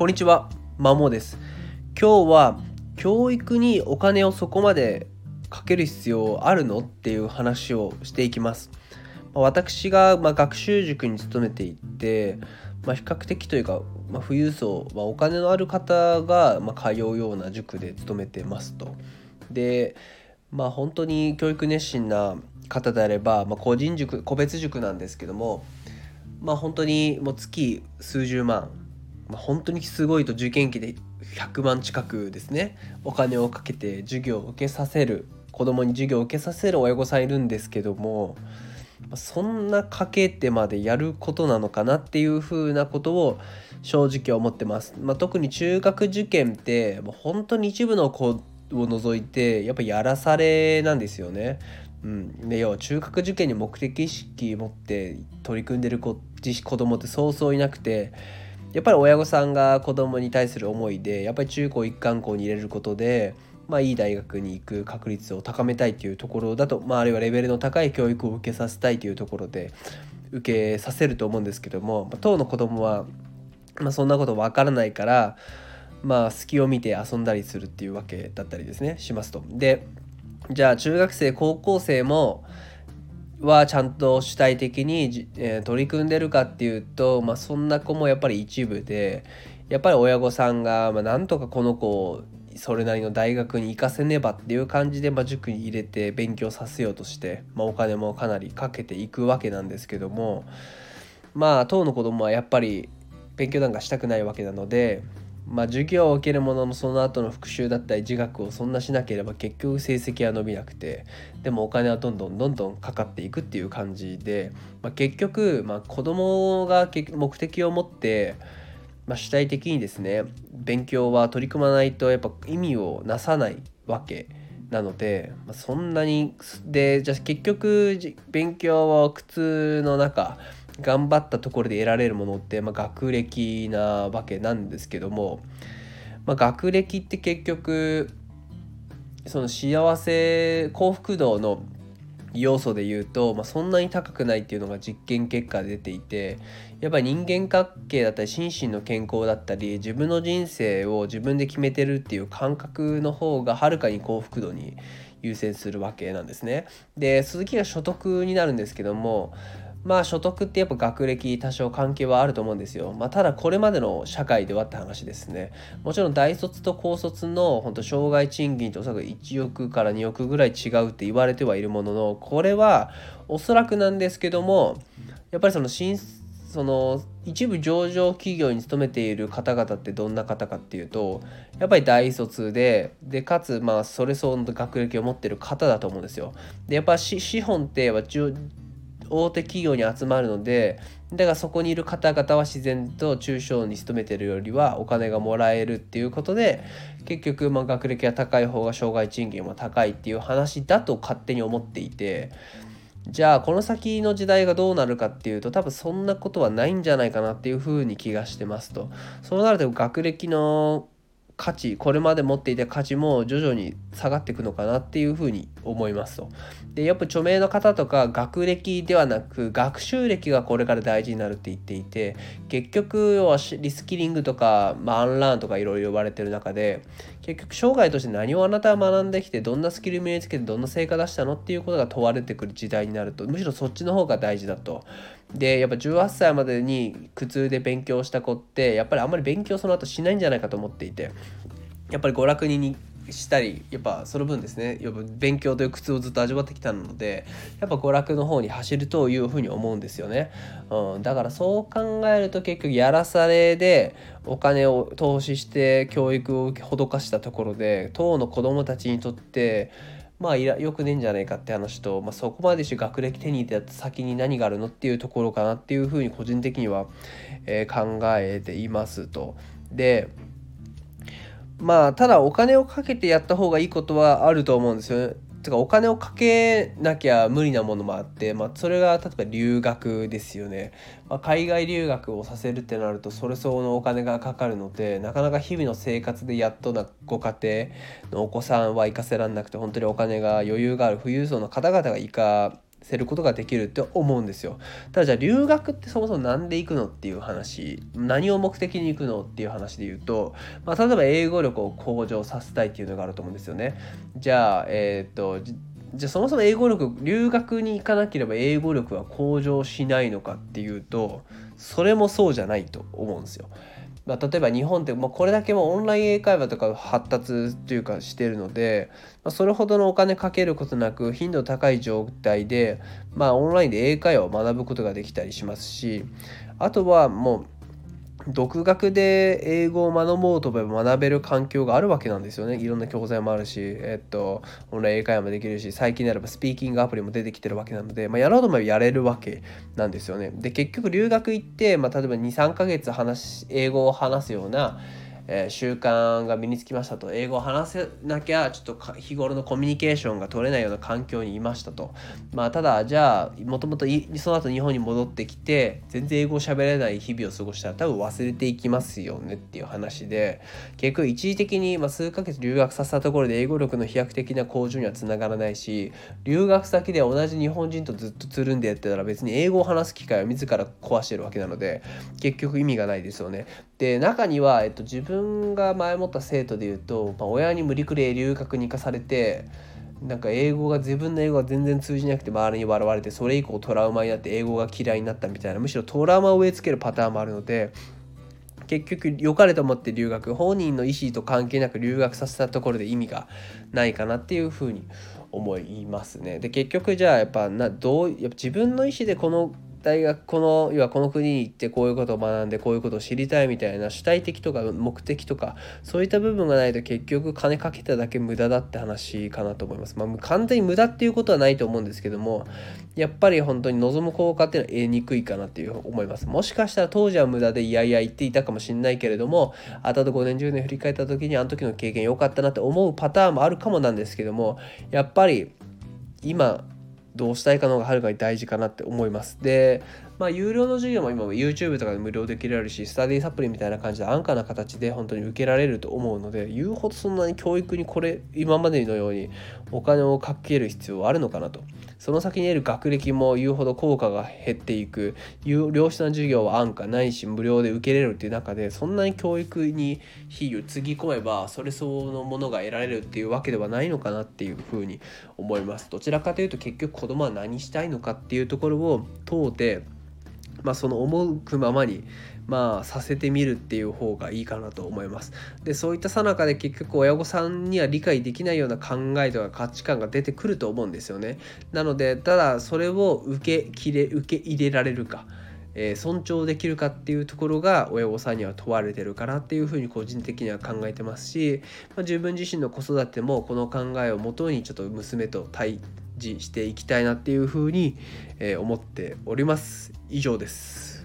こんにちは、まもです。今日は教育にお金をそこまでかける必要あるのっていう話をしていきます。まあ、私がま学習塾に勤めていて、まあ、比較的というか、まあ、富裕層、まお金のある方がま通うような塾で勤めてますと。でまあ本当に教育熱心な方であれば、ま個人塾個別塾なんですけどもまあ本当にもう月数十万まあ、本当にすごいと受験期で100万近くですねお金をかけて授業を受けさせる子供に授業を受けさせる親御さんいるんですけどもそんなかけてまでやることなのかなっていうふうなことを正直思ってます。まあ、特に中学受験って本当に一部の子を除いてやっぱやらされなんですよね。うん、で要は中学受験に目的意識持って取り組んでる子子供ってそうそういなくてやっぱり親御さんが子供に対する思いでやっぱり中高一貫校に入れることで、まあ、いい大学に行く確率を高めたいというところだと、まあ、あるいはレベルの高い教育を受けさせたいというところで受けさせると思うんですけども、まあ、当の子供は、まあ、そんなこと分からないからまあ隙を見て遊んだりするっていうわけだったりですねしますと。でじゃあ中学生高校生もはちゃんと主体的に、えー、取り組んでるかっていうと、まあ、そんな子もやっぱり一部でやっぱり親御さんが、まあ、なんとかこの子をそれなりの大学に行かせねばっていう感じで、まあ、塾に入れて勉強させようとして、まあ、お金もかなりかけていくわけなんですけどもまあ当の子供はやっぱり勉強なんかしたくないわけなのでまあ、授業を受けるもののその後の復習だったり自学をそんなしなければ結局成績は伸びなくてでもお金はどんどんどんどんかかっていくっていう感じで、まあ、結局、まあ、子供が目的を持って、まあ、主体的にですね勉強は取り組まないとやっぱ意味をなさないわけなので、まあ、そんなにでじゃあ結局勉強は苦痛の中頑張ったところで得られるものって、まあ、学歴なわけなんですけども、まあ、学歴って結局その幸せ幸福度の要素で言うと、まあ、そんなに高くないっていうのが実験結果で出ていてやっぱり人間関係だったり心身の健康だったり自分の人生を自分で決めてるっていう感覚の方がはるかに幸福度に優先するわけなんですね。で鈴木が所得になるんですけどもまあ所得ってやっぱ学歴多少関係はあると思うんですよ。まあ、ただこれまでの社会ではって話ですね。もちろん大卒と高卒の本当障害賃金とおそらく1億から2億ぐらい違うって言われてはいるもののこれはおそらくなんですけどもやっぱりその新その一部上場企業に勤めている方々ってどんな方かっていうとやっぱり大卒ででかつまあそれ相応の学歴を持ってる方だと思うんですよ。でやっぱ資本って大手企業に集まるのでだからそこにいる方々は自然と中小に勤めてるよりはお金がもらえるっていうことで結局まあ学歴が高い方が障害賃金も高いっていう話だと勝手に思っていてじゃあこの先の時代がどうなるかっていうと多分そんなことはないんじゃないかなっていうふうに気がしてますと。そうなると学歴の価値これまで持っていた価値も徐々に下がっていくのかなっていうふうに思いますと。でやっぱ著名の方とか学歴ではなく学習歴がこれから大事になるって言っていて結局要はリスキリングとか、まあ、アンラーンとかいろいろ言われてる中で結局生涯として何をあなたは学んできてどんなスキル身につけてどんな成果出したのっていうことが問われてくる時代になるとむしろそっちの方が大事だと。でやっぱ18歳までに苦痛で勉強した子ってやっぱりあんまり勉強その後しないんじゃないかと思っていてやっぱり娯楽にしたりやっぱその分ですねやっぱ勉強という苦痛をずっと味わってきたのでやっぱ娯楽の方に走るというふうに思うんですよね、うん、だからそう考えると結局やらされでお金を投資して教育を施したところで当の子どもたちにとってまあいらよくねえんじゃないかって話と、まあ、そこまでして学歴手に入れた先に何があるのっていうところかなっていうふうに個人的には、えー、考えていますと。でまあただお金をかけてやった方がいいことはあると思うんですよね。てかお金をかけなきゃ無理なものもあって、まあ、それが例えば留学ですよね、まあ、海外留学をさせるってなるとそれ相応のお金がかかるのでなかなか日々の生活でやっとなご家庭のお子さんは行かせらんなくて本当にお金が余裕がある富裕層の方々が行かせることができるって思うんですよ。ただじゃあ留学ってそもそも何で行くのっていう話何を目的に行くのっていう話で言うと、まあ、例えば英語力を向上させたいっていうのがあると思うんですよね。じゃあえっ、とじゃあそもそも英語力留学に行かなければ英語力は向上しないのかっていうとそれもそうじゃないと思うんですよ。まあ、例えば日本ってもうこれだけもオンライン英会話とか発達というかしてるので、まあ、それほどのお金かけることなく頻度高い状態で、まあ、オンラインで英会話を学ぶことができたりしますしあとはもう独学で英語を学ぼうと学べる環境があるわけなんですよね。いろんな教材もあるし、えっと、オンライン英会話もできるし最近であればスピーキングアプリも出てきてるわけなので、まあ、やろうと思えばやれるわけなんですよね。で結局留学行って、まあ、例えば23ヶ月話英語を話すようなえー、習慣が身につきましたと英語を話せなきゃちょっと日頃のコミュニケーションが取れないような環境にいましたとまあただじゃあもともとその後日本に戻ってきて全然英語を喋れない日々を過ごしたら多分忘れていきますよねっていう話で結局一時的に、ま、数ヶ月留学させたところで英語力の飛躍的な向上にはつながらないし留学先で同じ日本人とずっとつるんでやってたら別に英語を話す機会を自ら壊してるわけなので結局意味がないですよね。で中には、えっと、自分分が前もった生徒で言うと、まあ、親に無理くり留学に行かされてなんか英語が自分の英語が全然通じなくて周りに笑われてそれ以降トラウマになって英語が嫌いになったみたいなむしろトラウマを植え付けるパターンもあるので結局良かれと思って留学本人の意思と関係なく留学させたところで意味がないかなっていうふうに思いますね。で結局じゃあやっぱなどうやっぱ自分の意思でこの大学この要はこの国に行ってこういうことを学んでこういうことを知りたいみたいな主体的とか目的とかそういった部分がないと結局金かけただけ無駄だって話かなと思います。まあ、完全に無駄っていうことはないと思うんですけどもやっぱり本当に望む効果っていうのは得にくいかなっていう思います。もしかしたら当時は無駄でいやいや言っていたかもしれないけれども後で5年10年振り返った時にあの時の経験良かったなって思うパターンもあるかもなんですけどもやっぱり今どうしたいかの方がはるかに大事かなって思います。で、まあ、有料の授業も今 YouTube とかで無料で受けられるし、スタディサプリみたいな感じで安価な形で本当に受けられると思うので、言うほどそんなに教育にこれ、今までのようにお金をかける必要はあるのかなと。その先に得る学歴も言うほど効果が減っていく、良質な授業は安価ないし無料で受けれるっていう中で、そんなに教育に費をつぎ込めば、それ相応のものが得られるっていうわけではないのかなっていうふうに思います。どちらかというと結局子供は何したいのかっていうところを問うてまあ、その思うままにまあさせてみるっていう方がいいかなと思います。でそういったさなかで結局親御さんには理解できないような考えとか価値観が出てくると思うんですよね。なのでただそれを受けきれ受け入れられるか。えー、尊重できるかっていうところが親御さんには問われてるかなっていうふうに個人的には考えてますし、まあ、自分自身の子育てもこの考えをもとにちょっと娘と対峙していきたいなっていうふうに、思っております。以上です。